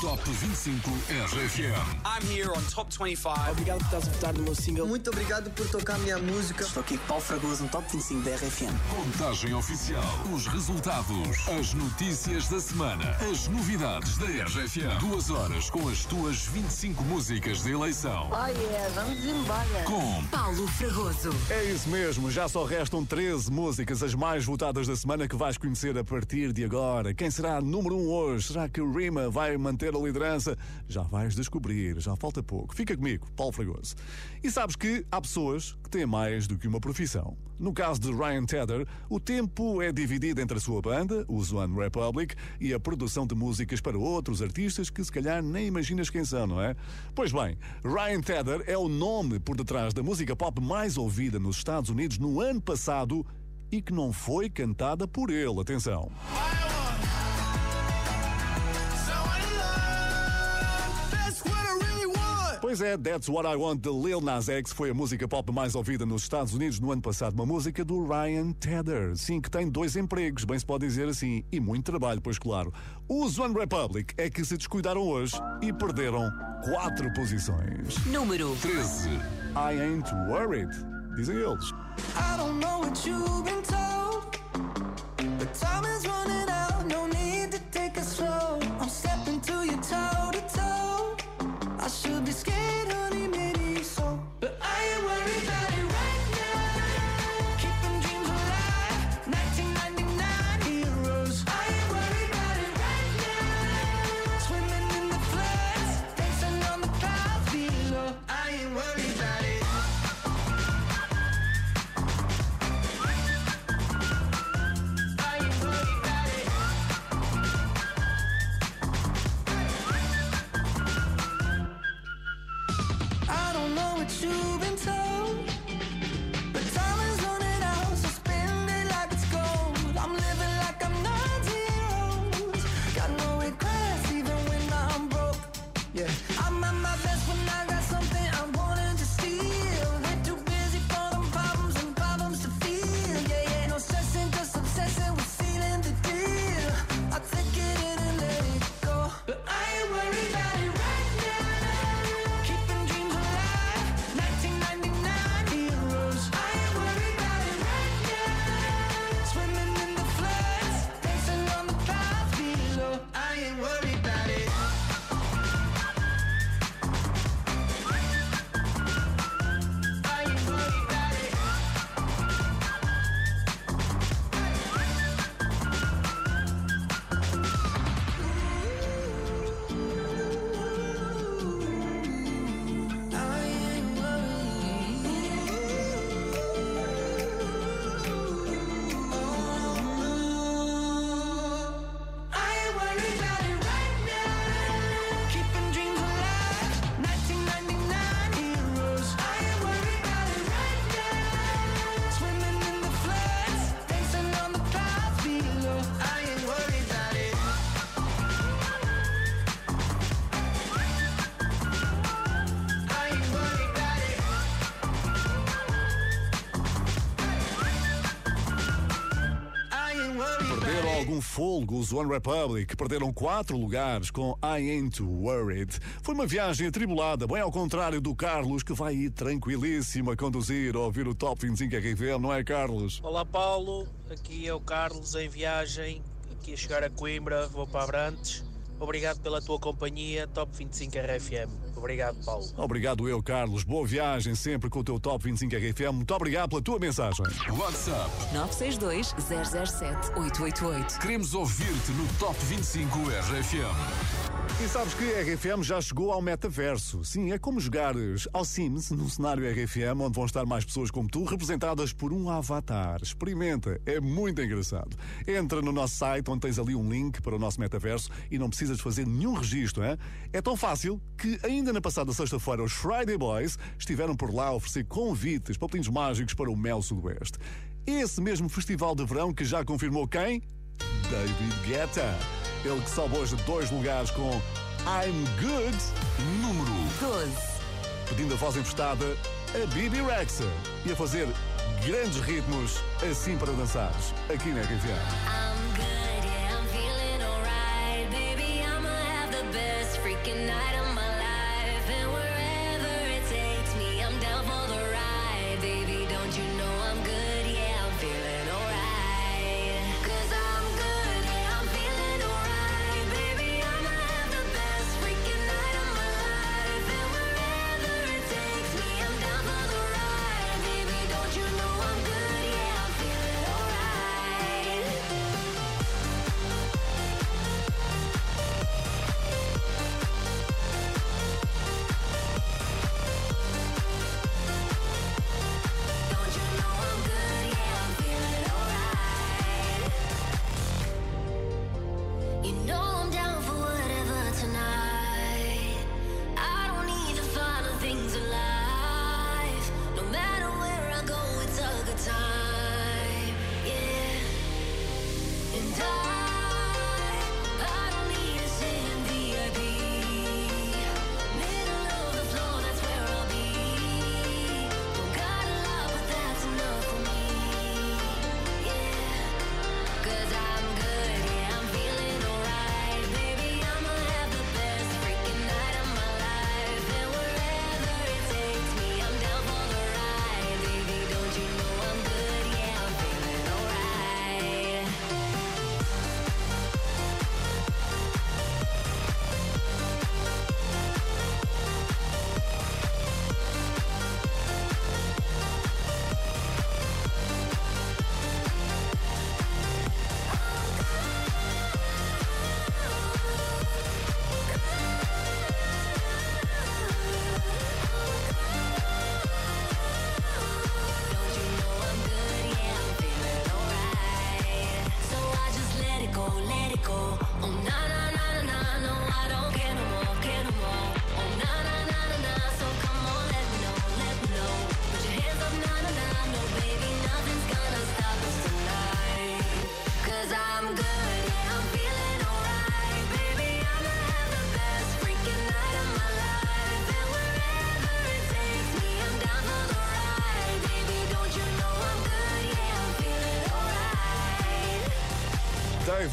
25 RFM. I'm here on Top 25. Obrigado por estás a votar no meu single. Muito obrigado por tocar a minha música. Estou aqui com Paulo Fragoso no Top 25 da RFM. Contagem oficial. Os resultados. As notícias da semana. As novidades da RFM. Duas horas com as tuas 25 músicas de eleição. Oh yeah, vamos embora. Com Paulo Fragoso. É isso mesmo, já só restam 13 músicas, as mais votadas da semana que vais conhecer a partir de agora. Quem será número 1 um hoje? Será que o Rima vai manter a liderança? Já vais descobrir, já falta pouco. Fica comigo, Paulo Fragoso. E sabes que há pessoas que têm mais do que uma profissão. No caso de Ryan Tedder, o tempo é dividido entre a sua banda, os One Republic, e a produção de músicas para outros artistas que se calhar nem imaginas quem são, não é? Pois bem, Ryan Tedder é o nome por detrás da música pop mais ouvida nos Estados Unidos no ano passado e que não foi cantada por ele. Atenção. Pois é, That's What I Want de Lil Nas X foi a música pop mais ouvida nos Estados Unidos no ano passado. Uma música do Ryan Tedder. Sim, que tem dois empregos, bem se pode dizer assim, e muito trabalho, pois claro. Os One Republic é que se descuidaram hoje e perderam quatro posições. Número 13. I ain't worried, dizem eles. I don't know what you've folgo os One Republic, perderam quatro lugares com I Ain't Worried. Foi uma viagem atribulada, bem ao contrário do Carlos, que vai ir tranquilíssimo a conduzir, a ouvir o Top 25 RFM, não é, Carlos? Olá Paulo, aqui é o Carlos em viagem, aqui a chegar a Coimbra, vou para Abrantes. Obrigado pela tua companhia, Top 25 RFM. Obrigado, Paulo. Obrigado eu, Carlos. Boa viagem sempre com o teu Top 25 RFM. Muito obrigado pela tua mensagem. WhatsApp. 962 007 888. Queremos ouvir-te no Top 25 RFM. E sabes que RFM já chegou ao metaverso. Sim, é como jogares ao Sims num cenário RFM onde vão estar mais pessoas como tu, representadas por um avatar. Experimenta, é muito engraçado. Entra no nosso site onde tens ali um link para o nosso metaverso e não precisas fazer nenhum registro. Hein? É tão fácil que ainda na passada sexta-feira os Friday Boys estiveram por lá a oferecer convites, papelinhos mágicos para o Mel Sudoeste. Esse mesmo festival de verão que já confirmou quem? David Guetta. Ele que sobe hoje dois lugares com I'm Good, Número 12. pedindo a voz emprestada a Bibi Rexa e a fazer grandes ritmos assim para dançares, aqui na RFM. I'm good, yeah,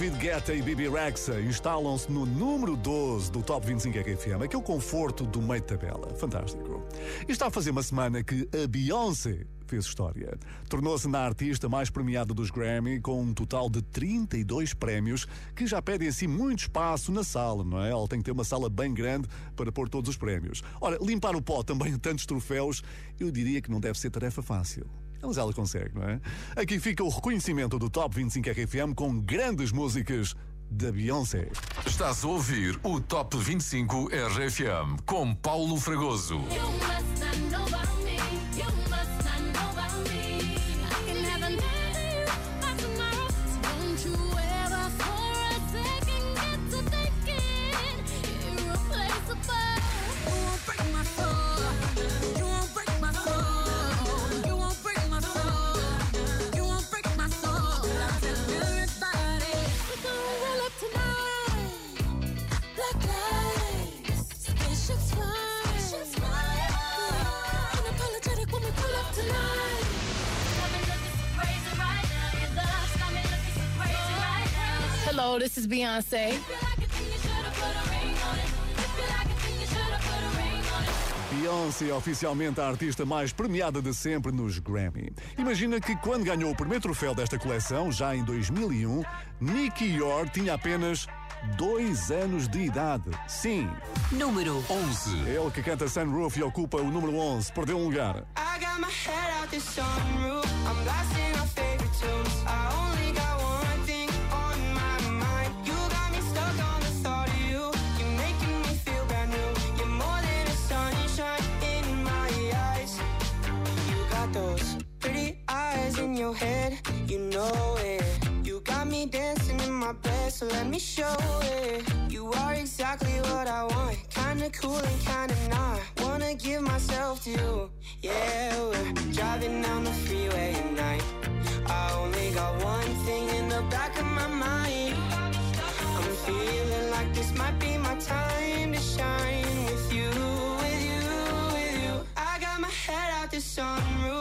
David Guetta e Bibi Rexa instalam-se no número 12 do Top 25 RFM, aquele conforto do meio de tabela. Fantástico. E está a fazer uma semana que a Beyoncé fez história. Tornou-se na artista mais premiada dos Grammy, com um total de 32 prémios, que já pedem assim muito espaço na sala, não é? Ela tem que ter uma sala bem grande para pôr todos os prémios. Ora, limpar o pó também tantos troféus, eu diria que não deve ser tarefa fácil. Mas ela consegue, não é? Aqui fica o reconhecimento do Top 25 RFM com grandes músicas da Beyoncé. Estás a ouvir o Top 25 RFM com Paulo Fragoso. You must Hello, this is Beyonce. Beyoncé é oficialmente a artista mais premiada de sempre nos Grammy. Imagina que quando ganhou o primeiro troféu desta coleção, já em 2001, Nicky York tinha apenas dois anos de idade. Sim, Número 11. ele que canta Sunroof e ocupa o número 11, perdeu um lugar. I got my head out the sunroof. I'm blasting You know it. You got me dancing in my bed, so let me show it. You are exactly what I want. Kinda cool and kinda not. Wanna give myself to you. Yeah, we're driving down the freeway at night. I only got one thing in the back of my mind. I'm feeling like this might be my time to shine with you, with you, with you. I got my head out the sunroof.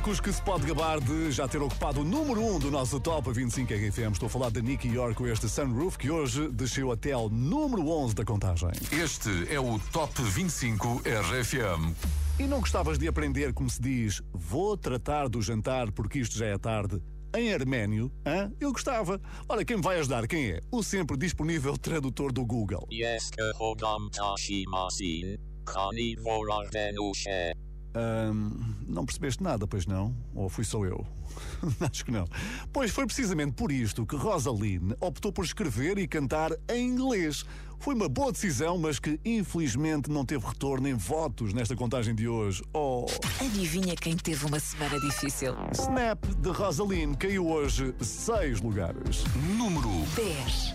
Poucos que se pode gabar de já ter ocupado o número 1 um do nosso Top 25 RFM. Estou a falar de Nicky York com este Sunroof, que hoje desceu até ao número 11 da contagem. Este é o Top 25 RFM. E não gostavas de aprender como se diz vou tratar do jantar porque isto já é tarde? Em arménio? Hã? Eu gostava. Ora, quem me vai ajudar? Quem é? O sempre disponível tradutor do Google. Jeske Ahm, não percebeste nada, pois não? Ou fui só eu? Acho que não. Pois foi precisamente por isto que Rosaline optou por escrever e cantar em inglês. Foi uma boa decisão, mas que infelizmente não teve retorno em votos nesta contagem de hoje. Oh! Adivinha quem teve uma semana difícil? Snap de Rosaline caiu hoje seis lugares. Número 10.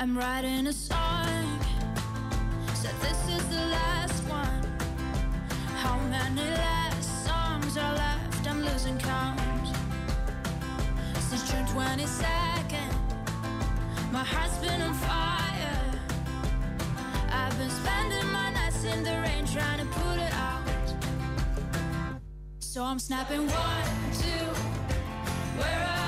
I'm writing a song. Said this is the last one. How many last songs are left? I'm losing count. Since June 22nd, my heart's been on fire. Been spending my nights in the rain trying to put it out. So I'm snapping one, two. Where are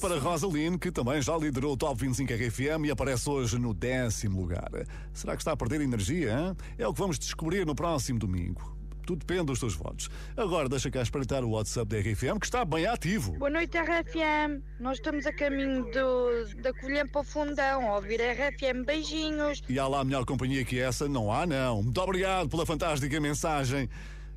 para Rosaline, que também já liderou o Top 25 RFM e aparece hoje no décimo lugar. Será que está a perder energia? Hein? É o que vamos descobrir no próximo domingo. Tudo depende dos teus votos. Agora deixa cá espreitar o WhatsApp da RFM, que está bem ativo. Boa noite, RFM. Nós estamos a caminho do, da Colher para o Fundão, a ouvir RFM. Beijinhos. E há lá melhor companhia que essa? Não há, não. Muito obrigado pela fantástica mensagem.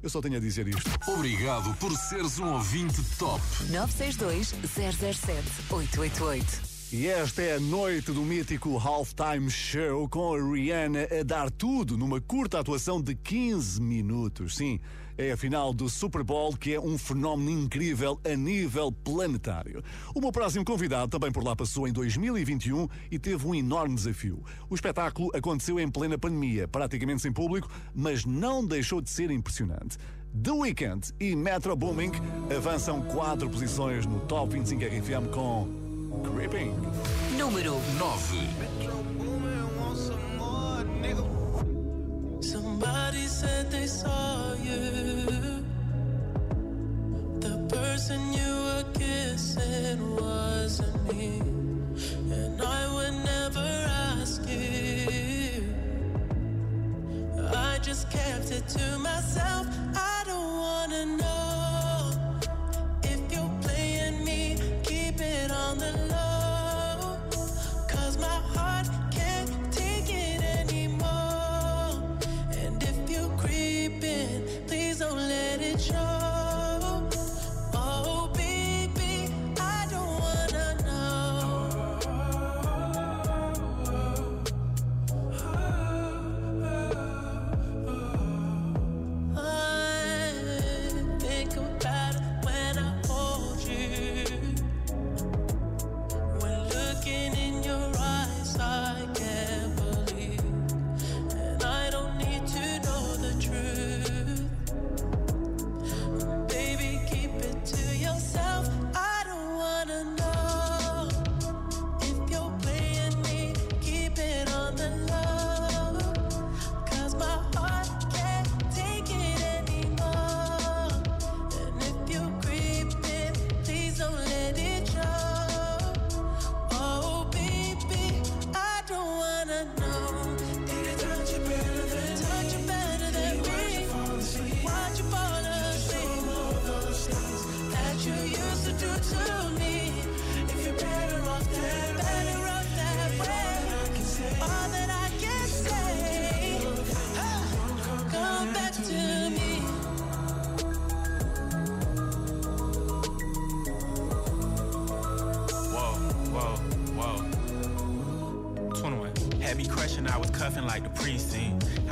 Eu só tenho a dizer isto. Obrigado por seres um ouvinte top. 962 007 888. E esta é a noite do mítico Halftime Show com a Rihanna a dar tudo numa curta atuação de 15 minutos. Sim, é a final do Super Bowl que é um fenómeno incrível a nível planetário. O meu próximo convidado também por lá passou em 2021 e teve um enorme desafio. O espetáculo aconteceu em plena pandemia, praticamente sem público, mas não deixou de ser impressionante. The Weeknd e Metro Booming avançam quatro posições no Top 25 RFM com Creeping. Número 9. Somebody said they saw you. The person you were kissing wasn't me. And I would never ask you. I just kept it to myself. I don't wanna know if you're playing me. Keep it on the low.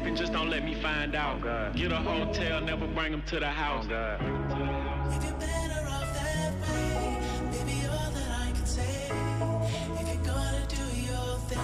Creeping, just don't let me find out. Get a hotel, never bring them to the house. If you're better off that way, baby, all that I can say. If you're gonna do your thing,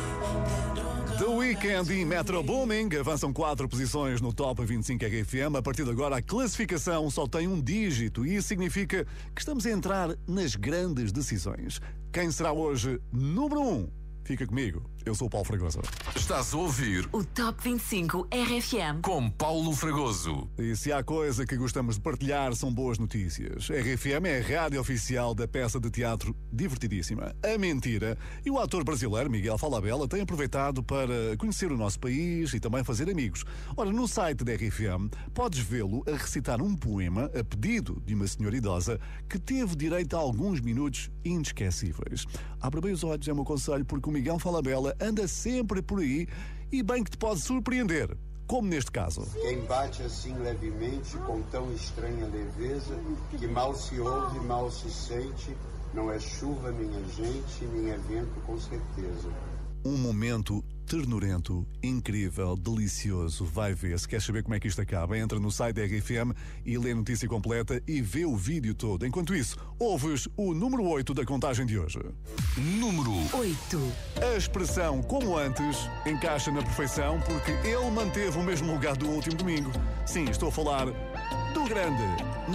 then don't go. The Weeknd e Metro Booming avançam quatro posições no Top 25 RFM. A partir de agora, a classificação só tem um dígito e isso significa que estamos a entrar nas grandes decisões. Quem será hoje número um? Fica comigo, Eu sou o Paulo Fragoso. Estás a ouvir O Top 25 RFM. com Paulo Fragoso. E se há coisa que gostamos de partilhar são boas notícias. RFM é a rádio oficial da peça de teatro divertidíssima A Mentira. E o ator brasileiro Miguel Falabella tem aproveitado para conhecer o nosso país e também fazer amigos. Ora, no site da RFM podes vê-lo a recitar um poema a pedido de uma senhora idosa que teve direito a alguns minutos inesquecíveis. Abra bem os olhos, é o meu conselho, porque o Miguel Falabella anda sempre por aí e bem que te pode surpreender. Como neste caso. Quem bate assim levemente, com tão estranha leveza, que mal se ouve, mal se sente, não é chuva, minha gente, nem é vento, com certeza. Um momento ternurento, incrível, delicioso. Vai ver. Se quer saber como é que isto acaba, entra no site da RFM e lê a notícia completa e vê o vídeo todo. Enquanto isso, ouves o número 8 da contagem de hoje. Número 8. A expressão como antes encaixa na perfeição porque ele manteve o mesmo lugar do último domingo. Sim, estou a falar do grande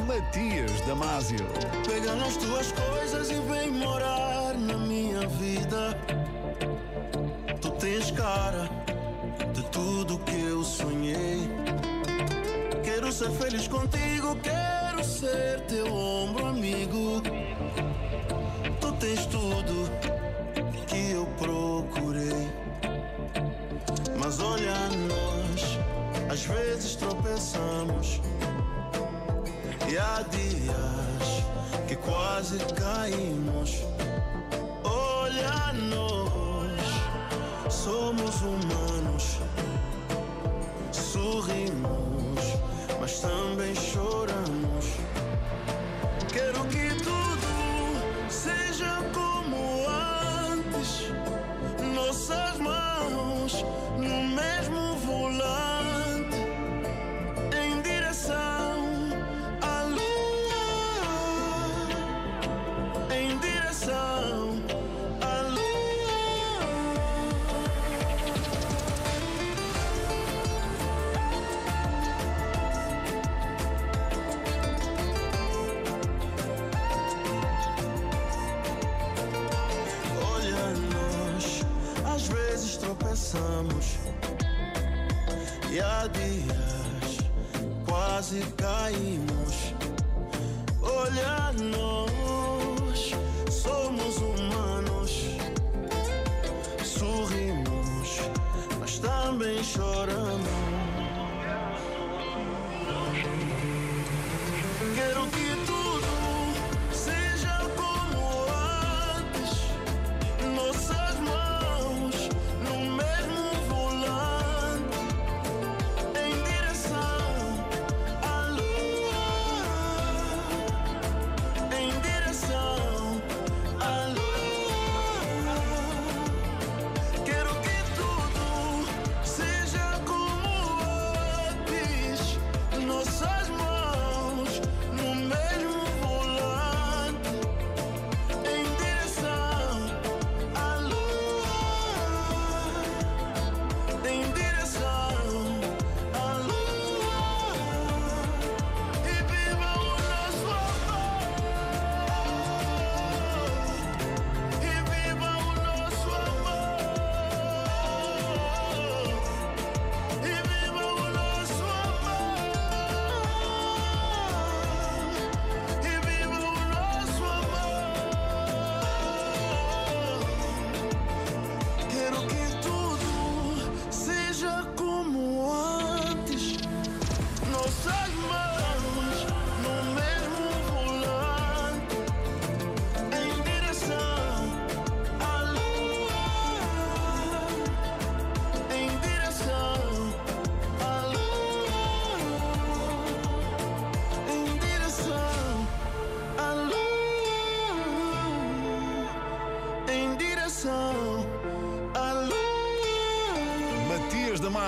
Matias Damasio. Pega nas tuas coisas e vem morar na minha vida. Cara de tudo que eu sonhei. Quero ser feliz contigo, quero ser teu ombro amigo. Tu tens tudo que eu procurei. Mas olha nós, às vezes tropeçamos. E há dias que quase caímos. Olha nós, somos humanos. Sorrimos, mas também choramos. Quero que tudo tropeçamos e há dias quase caímos. Olha nós, somos humanos, sorrimos, mas também choramos.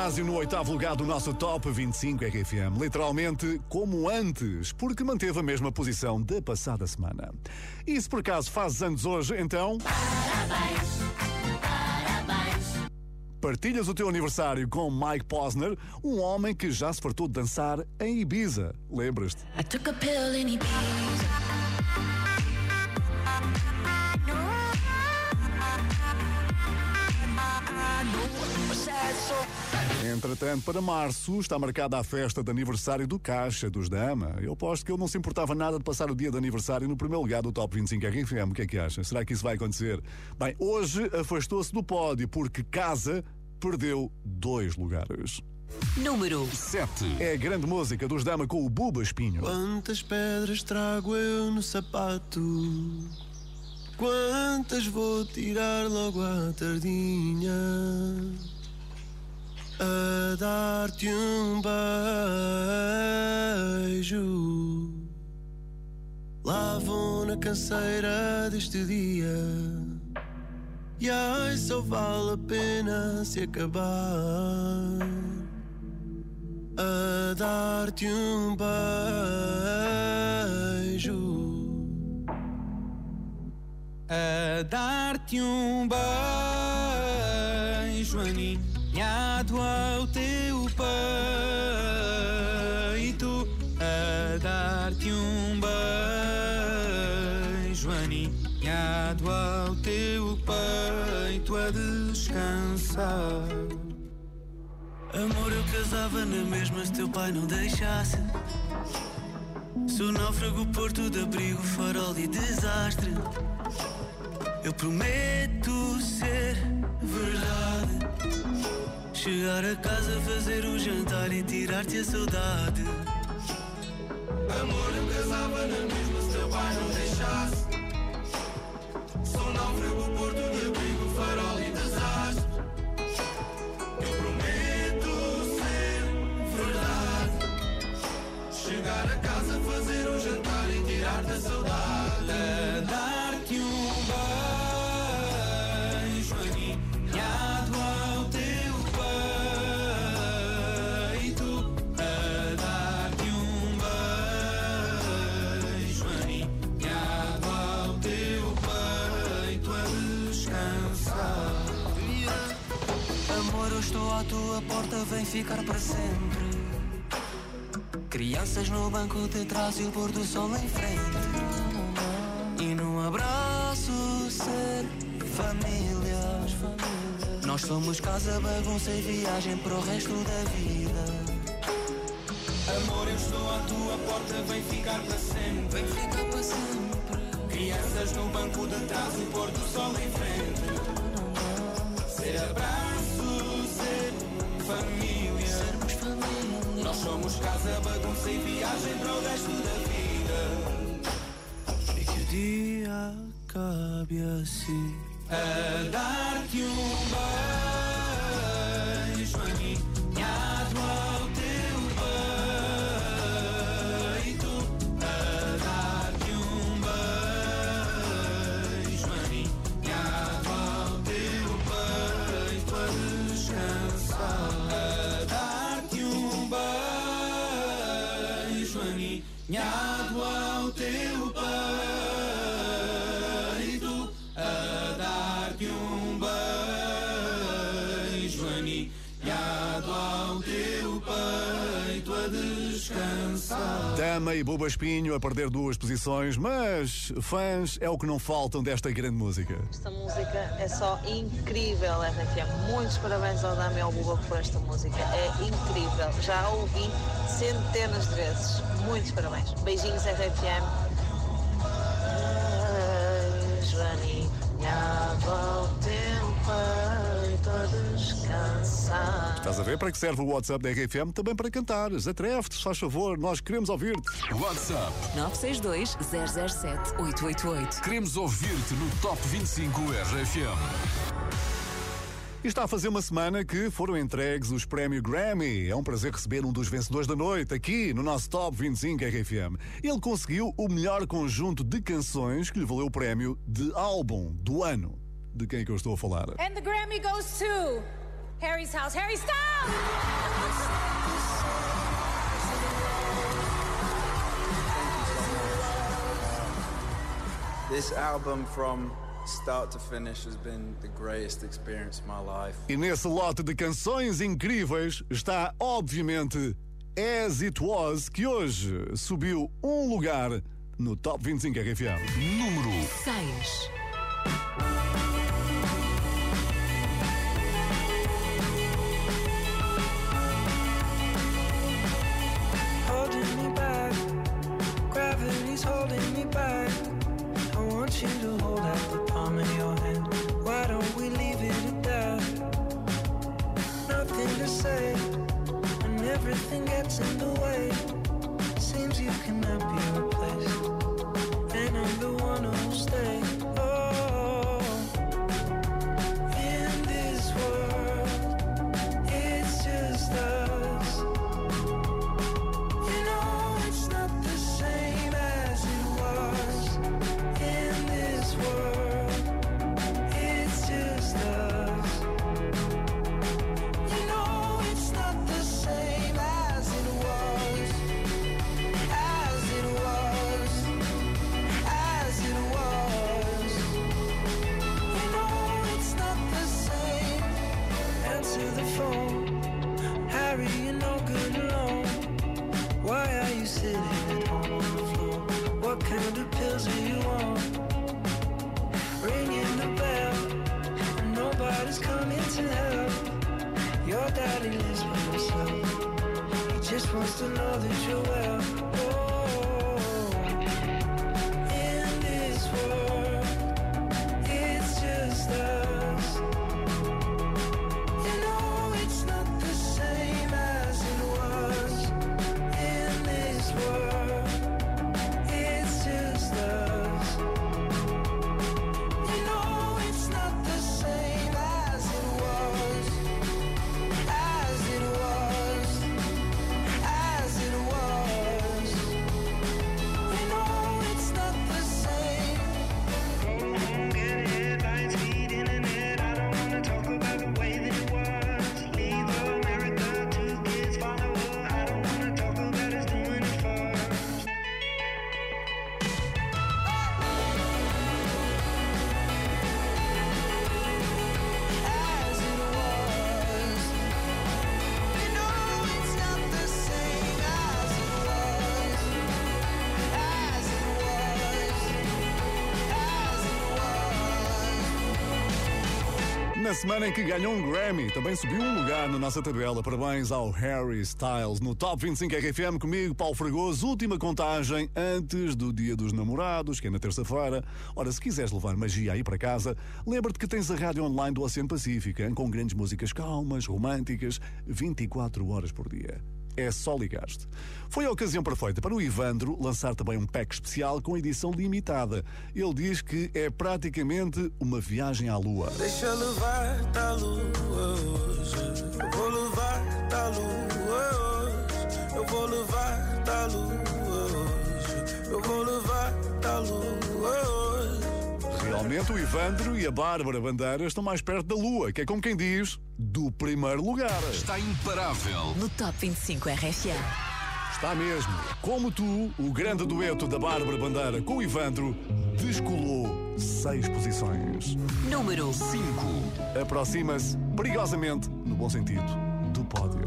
Damasio no oitavo lugar do nosso Top 25 RFM. Literalmente como antes, porque manteve a mesma posição da passada semana. E se por acaso fazes anos hoje, então. Partilhas o teu aniversário com Mike Posner, um homem que já se fartou de dançar em Ibiza. Lembras-te? I took a pill in Ibiza. Entretanto, para março está marcada a festa de aniversário do Caixa dos Dama. Eu aposto que ele não se importava nada de passar o dia de aniversário no primeiro lugar do Top 25 RFM. O que é que acha? Será que isso vai acontecer? Bem, hoje afastou-se do pódio porque Casa perdeu dois lugares. Número 7. É a grande música dos Dama com o Buba Espinho. Quantas pedras trago eu no sapato? Quantas vou tirar logo à tardinha? A dar-te um beijo. Lá vou na canseira deste dia. E ai, só vale a pena se acabar a dar-te um beijo. A dar-te um beijo aninhado ao teu peito. A dar-te um beijo aninhado ao teu peito a descansar. Amor, eu casava na mesma se teu pai não deixasse. Sou náufrago, porto de abrigo, farol e desastre. Eu prometo ser verdade. Chegar a casa, fazer um jantar e tirar-te a saudade. Amor, eu casava na mesma se teu pai não deixasse. Sou náufrago, porto vem ficar para sempre. Crianças no banco de trás e o pôr do sol em frente. E num abraço ser família. Nós somos casa, bagunça e viagem para o resto da vida. Amor, eu estou à tua porta, vem ficar para sempre. Vem ficar para sempre. Crianças no banco de trás, o pôr do sol em frente. Ser abraço, casa, bagunça e viagem para o resto da vida. E que o dia acabe assim. A dar-te um beijo aninhado Buba Espinho a perder duas posições, mas fãs é o que não faltam desta grande música. Esta música é só incrível, RFM. Muitos parabéns ao Dami e ao Buba por esta música. É incrível. Já a ouvi centenas de vezes. Muitos parabéns. Beijinhos, RFM. Beijo aninhado descansar. Estás a ver para que serve o WhatsApp da RFM? Também para cantares. Atreve-te, faz favor, nós queremos ouvir-te. WhatsApp 962 007 888. Queremos ouvir-te no Top 25 RFM. E está a fazer uma semana que foram entregues os prémios Grammy. É um prazer receber um dos vencedores da noite aqui no nosso Top 25 RFM. Ele conseguiu o melhor conjunto de canções que lhe valeu o prémio de álbum do ano. De quem é que eu estou a falar? And the Grammy goes to Harry's house. Harry Styles! This album from start to finish has been the greatest experience of my life. E nesse lote de canções incríveis está, obviamente, As It Was, que hoje subiu um lugar no Top 25 RFM. Número 6. want you to hold out the palm of your hand. Why don't we leave it at that? Nothing to say, and everything gets in the way. Seems you cannot be replaced, and I'm the one who. Your daddy lives by himself. He just wants to know that you're well. Semana em que ganhou um Grammy, também subiu um lugar na nossa tabela. Parabéns ao Harry Styles no Top 25 RFM comigo, Paulo Fragoso. Última contagem antes do Dia dos Namorados, que é na terça-feira. Ora, se quiseres levar magia aí para casa, lembra-te que tens a rádio online do Oceano Pacífico, hein, com grandes músicas calmas, românticas, 24 horas por dia. É só ligar-te. Foi a ocasião perfeita para o Ivandro lançar também um pack especial com edição limitada. Ele diz que é praticamente uma viagem à Lua. Deixa levar-te lua hoje. Eu vou levar-te lua hoje. Eu vou levar-te lua hoje. Eu vou levar-te lua hoje. Realmente o Ivandro e a Bárbara Bandeira estão mais perto da Lua, que é como quem diz, do primeiro lugar. Está imparável. No Top 25 RFM. Está mesmo. Como tu, o grande dueto da Bárbara Bandeira com o Ivandro descolou seis posições. Número 5. Aproxima-se, perigosamente, no bom sentido, do pódio.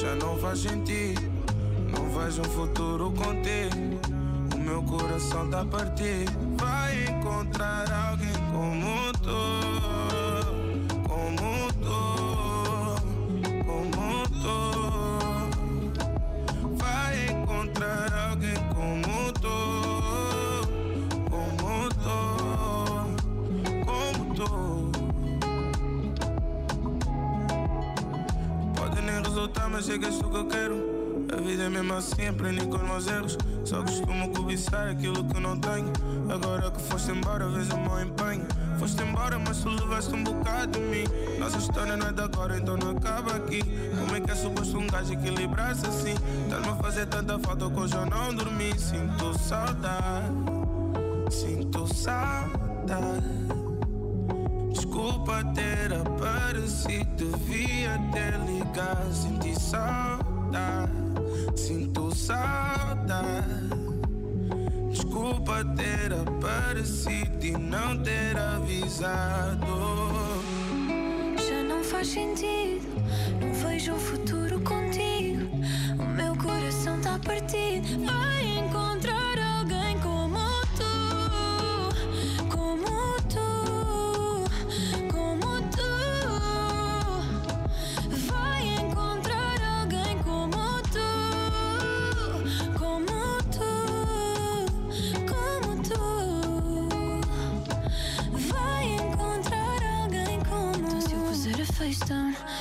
Já não faz sentido, não vejo um futuro contigo. Meu coração tá partido. Vai encontrar alguém como tu, como tu, como tu. Vai encontrar alguém como tu, como tu, como tu. Pode nem resultar, mas chegas tu que eu quero. A vida é mesmo assim, aprendi com os meus erros. Só costumo cobiçar aquilo que não tenho. Agora que foste embora, vejo o meu empenho. Foste embora, mas tu levaste um bocado de mim. Nossa história não é de agora, então não acaba aqui. Como é que é suposto um gajo equilibrar-se assim? Tá-me a fazer tanta falta que hoje eu não dormi. Sinto saudade, sinto saudade. Desculpa ter aparecido, devia ter ligado. Senti saudade, sinto saudade. Desculpa ter aparecido e não ter avisado. Já não faz sentido, não vejo um futuro contigo. O meu coração tá partido. Vai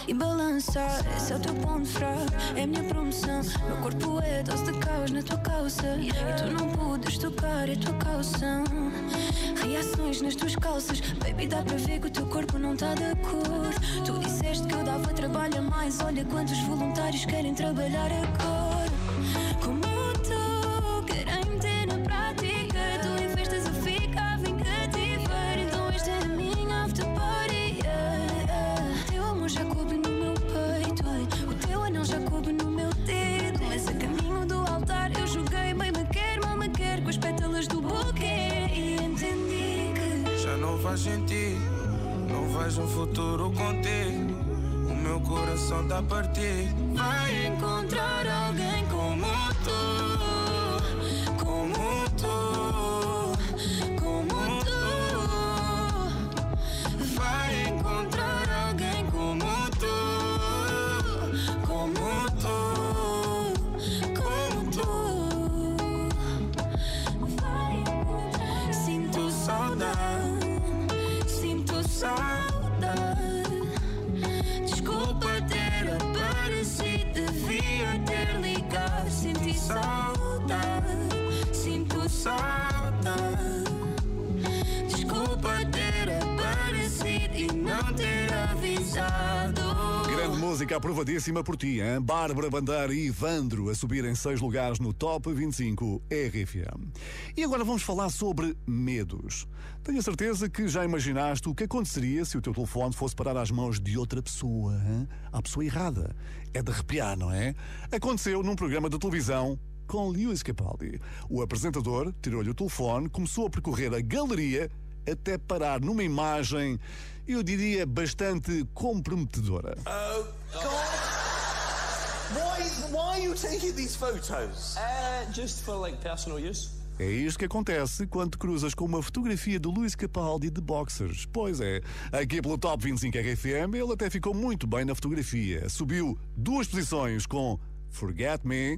e balançar. Esse é o teu ponto fraco, é a minha promoção. Meu corpo é dose de caos na tua calça. E tu não podes tocar, é tua calção. Reações nas tuas calças, baby, dá para ver que o teu corpo não tá de acordo. Tu disseste que eu dava trabalho a mais. Olha quantos voluntários querem trabalhar agora. Grande música aprovadíssima por ti, hein? Bárbara Bandeira e Ivandro a subir em seis lugares no Top 25 RFM. E agora vamos falar sobre medos. Tenho a certeza que já imaginaste o que aconteceria se o teu telefone fosse parar às mãos de outra pessoa, hein? pessoa errada. É de arrepiar, não é? Aconteceu num programa de televisão com Lewis Capaldi. O apresentador tirou-lhe o telefone, começou a percorrer a galeria até parar numa imagem, eu diria, bastante comprometedora. Oh, God. Why, why are you taking these photos? Uh, just for like personal use. É isto que acontece quando te cruzas com uma fotografia do Luís Capaldi de boxers. Pois é, aqui pelo Top 25 RFM ele até ficou muito bem na fotografia. Subiu duas posições com Forget Me.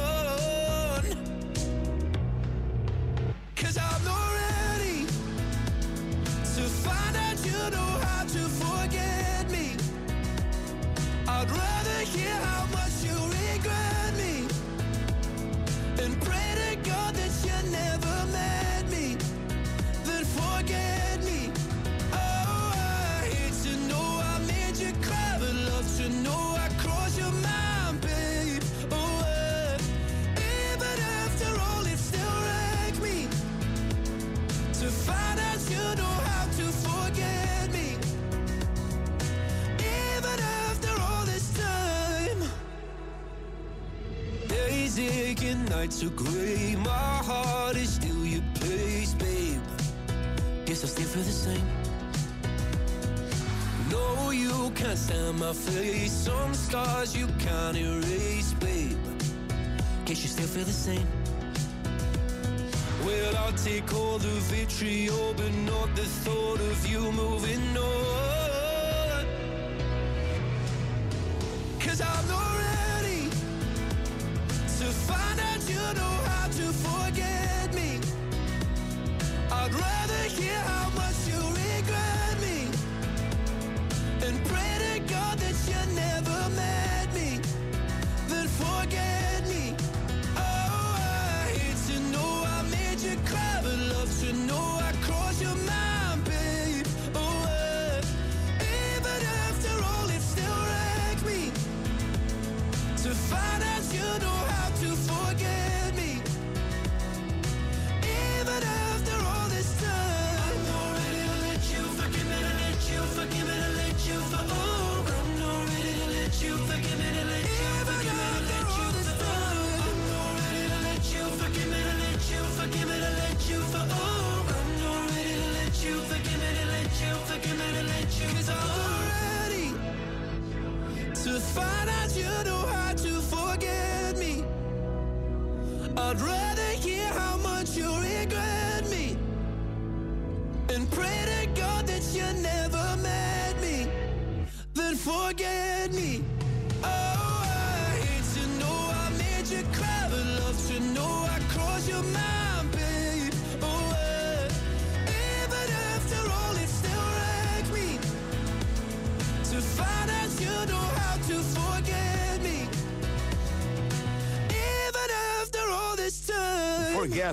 Can't stand my face. Some scars you can't erase, babe. Guess you still feel the same. Well, I'll take all the vitriol, but not the thought of you moving on. Cause I'm not ready to find out you know how to forget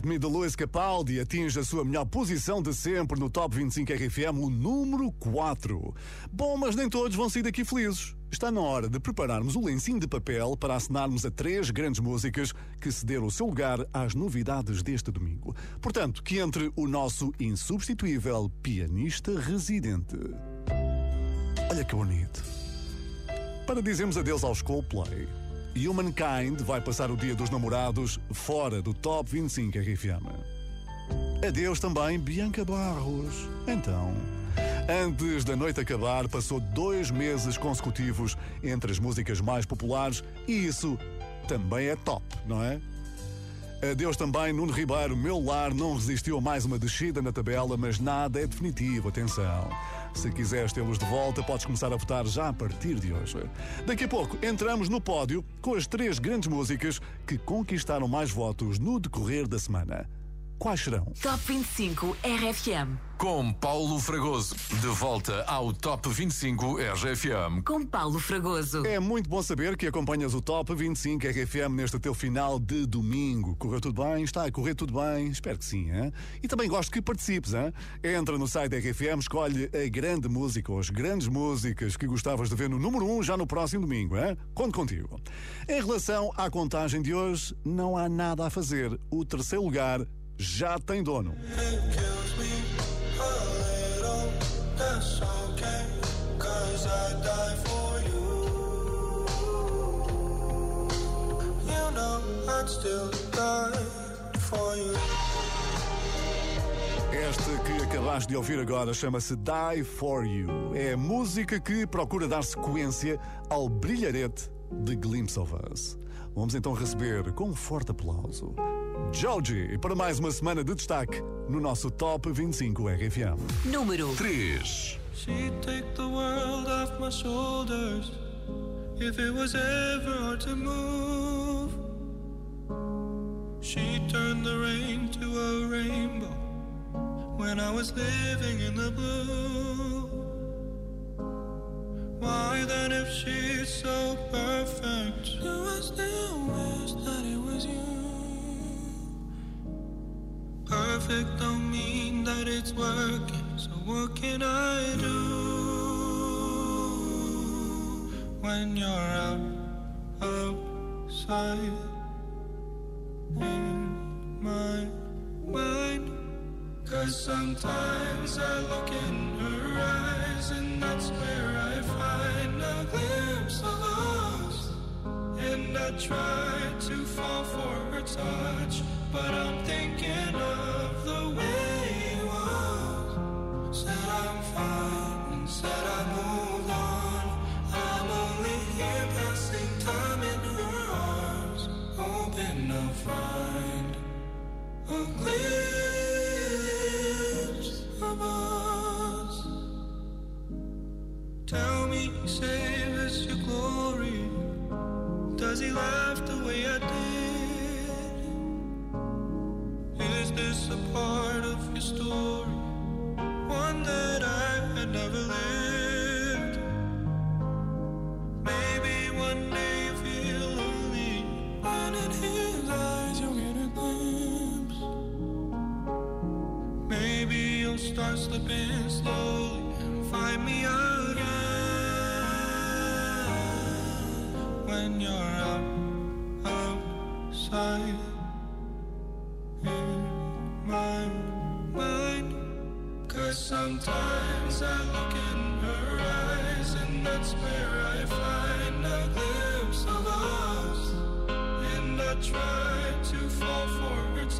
Me de Luís Capaldi atinge a sua melhor posição de sempre no Top 25 RFM, o número 4. Bom, mas nem todos vão sair daqui felizes. Está na hora de prepararmos o lencinho de papel para assinarmos a três grandes músicas que cederam o seu lugar às novidades deste domingo. Portanto, que entre o nosso insubstituível pianista residente. Olha que bonito. Para dizermos adeus aos Coldplay, Humankind vai passar o dia dos namorados fora do Top 25 RFM. Adeus também Bianca Barros. Então, antes da noite acabar, passou dois meses consecutivos entre as músicas mais populares e isso também é top, não é? Adeus também Nuno Ribeiro, meu lar não resistiu a mais uma descida na tabela, mas nada é definitivo, atenção. Se quiseres tê-los de volta, podes começar a votar já a partir de hoje. Daqui a pouco entramos no pódio com as três grandes músicas que conquistaram mais votos no decorrer da semana. Quais serão? Top 25 RFM. Com Paulo Fragoso. De volta ao Top 25 RFM. Com Paulo Fragoso. É muito bom saber que acompanhas o Top 25 RFM neste teu final de domingo. Correu tudo bem? Está a correr tudo bem? Espero que sim, hein? E também gosto que participes, hein? Entra no site da RFM, escolhe a grande música ou as grandes músicas que gostavas de ver no número 1 já no próximo domingo, hein? Conto contigo. Em relação à contagem de hoje, não há nada a fazer. O terceiro lugar já tem dono. Esta que acabaste de ouvir agora chama-se Die For You. É música que procura dar sequência ao brilharete de Glimpse of Us. Vamos então receber com um forte aplauso Joji para mais uma semana de destaque no nosso Top 25 RFM. Número 3. She'd take the world off my shoulders if it was ever hard to move. She turned the rain to a rainbow when I was living in the blue. Why then, if she's so perfect, do I still wish that it was you? Perfect don't mean that it's working, so what can I do when you're out outside in my mind? Cause sometimes I look in her eyes, and that's where I find a glimpse of us. And I try to fall for her touch, but I'm thinking of the way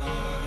for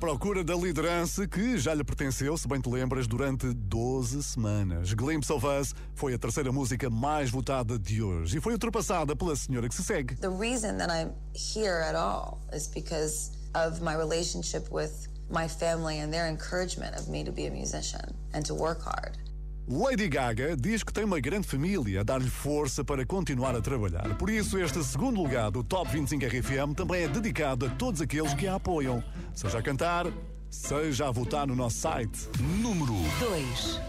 procura da liderança que já lhe pertenceu, se bem te lembras, durante 12 semanas. Glimpse of Us foi a terceira música mais votada de hoje e foi ultrapassada pela senhora que se segue. The reason that I'm here at all is because of my relationship with my family and their encouragement of me to be a musician and to work hard. Lady Gaga diz que tem uma grande família a dar-lhe força para continuar a trabalhar. Por isso, este segundo lugar do Top 25 RFM também é dedicado a todos aqueles que a apoiam, seja a cantar, seja a votar no nosso site. Número 2.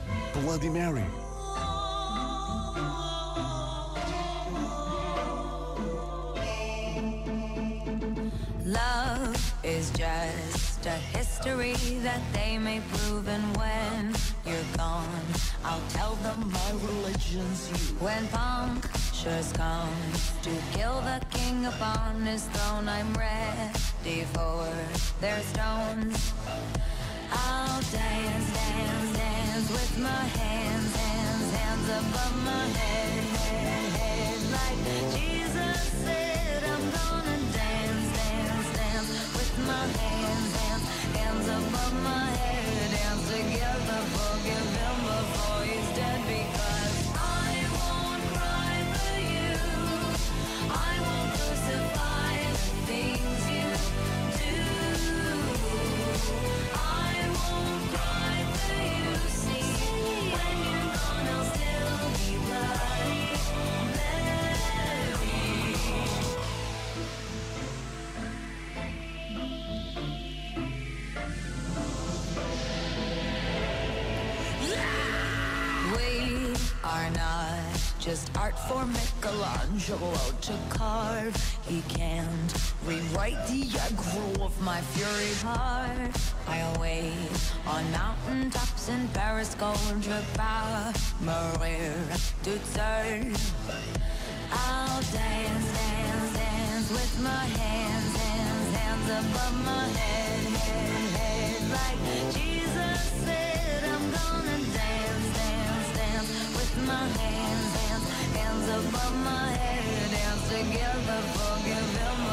Bloody Mary. Love is just a history that they may prove, and when you're gone, I'll tell them my religion's you. When punctures come to kill the king upon his throne, I'm ready for their stones. I'll dance, dance, dance with my hands, hands, hands above my head, head, head. Like Jesus said, I'm gonna dance, dance, dance with my hands, when you're gone, I'll still be bloody are not just art for Michelangelo to carve. He can't rewrite the aggro of my fury heart. I wait on mountaintops in Paris, Gondra, Power, Maria, serve. I'll dance, dance, dance with my hands, hands, hands above my head, head, head. Like Jesus above my head. Dance together, forgive him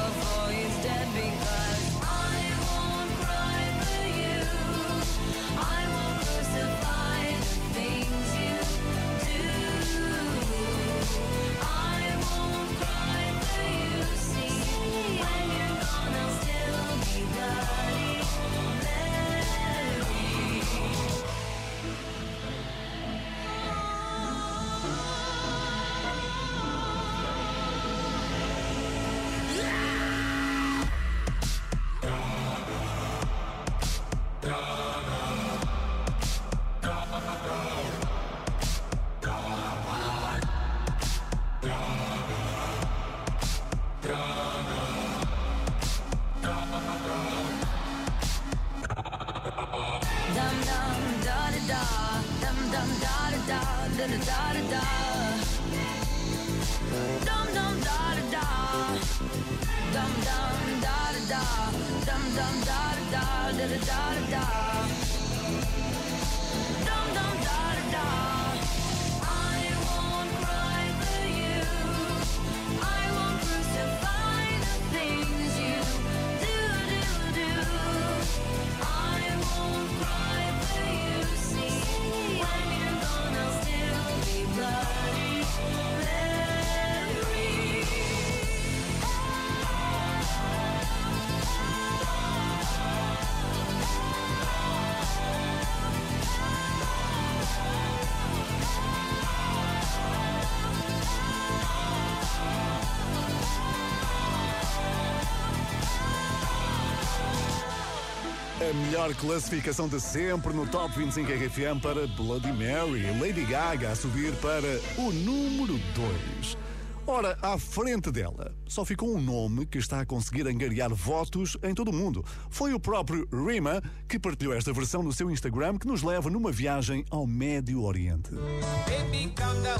A melhor classificação de sempre no Top 25 RFM para Bloody Mary. Lady Gaga a subir para o número 2. Ora, à frente dela, só ficou um nome que está a conseguir angariar votos em todo o mundo. Foi o próprio Rima que partilhou esta versão no seu Instagram que nos leva numa viagem ao Médio Oriente. Baby, calm down,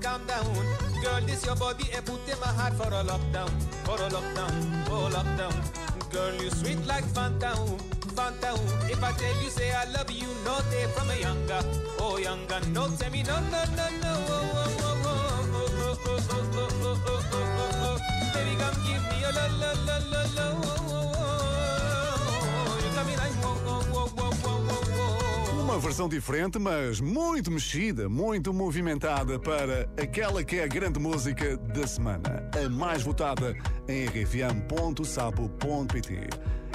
calm down. Girl, this your body, and put in my heart for a lockdown, for a lockdown, oh lockdown. Girl, you sweet like Fanta, Bantahu. If I tell you, say I love you, no from a younger. Oh, younger, no, tell me, no, no, no, no. Oh, oh, oh, oh, oh, oh, oh, oh, oh, oh. Baby, come give me your love, love, love, love, love. Uma versão diferente, mas muito mexida, muito movimentada para aquela que é a grande música da semana, a mais votada em rfm.sapo.pt.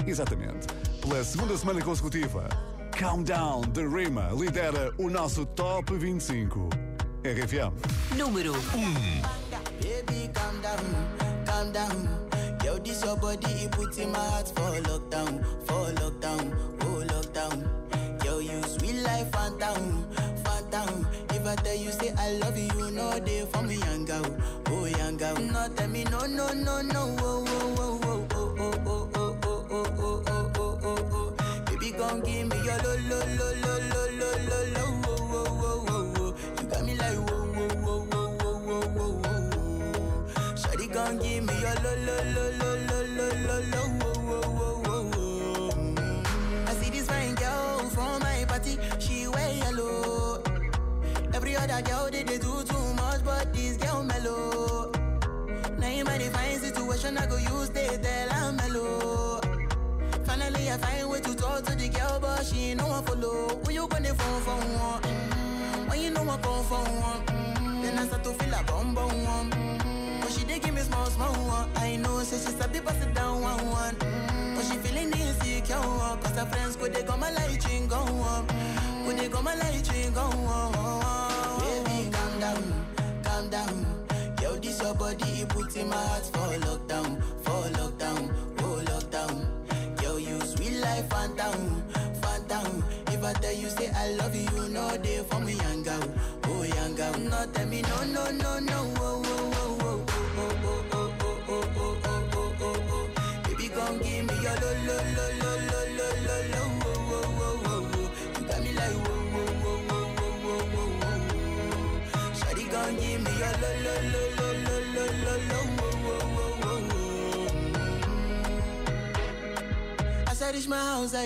Exatamente. Pela segunda semana consecutiva, Calm Down de Rima lidera o nosso Top 25. RFM. Número 1. Baby, calm down, calm down. Yo, this your body, it puts in my heart for lockdown, for lockdown, oh lockdown. Yo, you sweet life, phantom, phantom. If I tell you say I love you, you know they for me, young girl, oh young girl. No, tell me no, no, no, no, oh, oh, oh, Baby, gon' give me your lo, lo, lo, lo, lo, lo, lo, lo, oh, oh, oh, oh, oh. You got me like whoa, whoa, whoa, whoa, whoa, whoa, whoa, whoa. Shawty gon' give me your lo, lo, lo, lo, lo,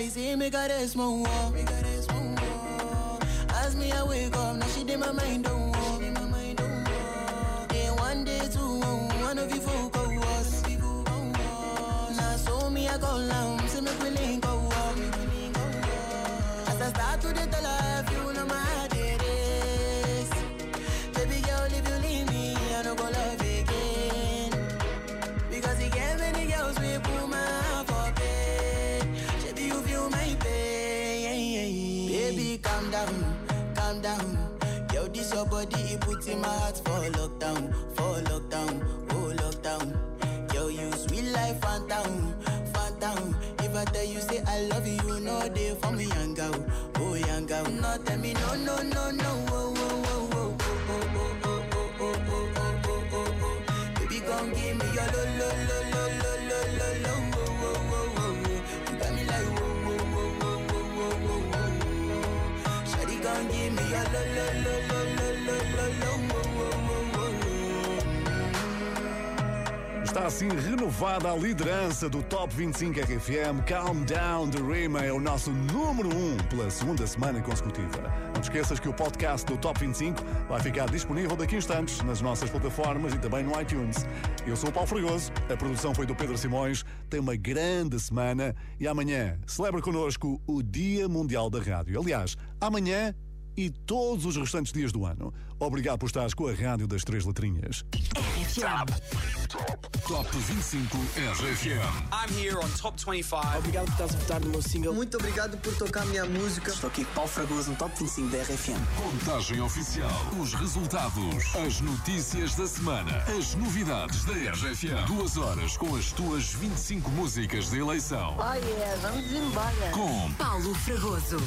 y si me cares, mon renovada a liderança do Top 25 RFM. Calm Down de Rima é o nosso número 1 pela segunda semana consecutiva. Não te esqueças que o podcast do Top 25 vai ficar disponível daqui a instantes nas nossas plataformas e também no iTunes. Eu sou o Paulo Fregoso, a produção foi do Pedro Simões. Tem uma grande semana e amanhã celebra connosco o Dia Mundial da Rádio. Aliás, amanhã e todos os restantes dias do ano. Obrigado por estares com a Rádio das Três Letrinhas. Top 25 RFM. I'm here on Top 25. Obrigado por estás a votar no meu single. Muito obrigado por tocar a minha música. Estou aqui com Paulo Fragoso no Top 25 da RFM. Contagem oficial. Os resultados. As notícias da semana. As novidades da RFM. Duas horas com as tuas 25 músicas de eleição. Oh yeah, vamos embora. Com Paulo Fragoso.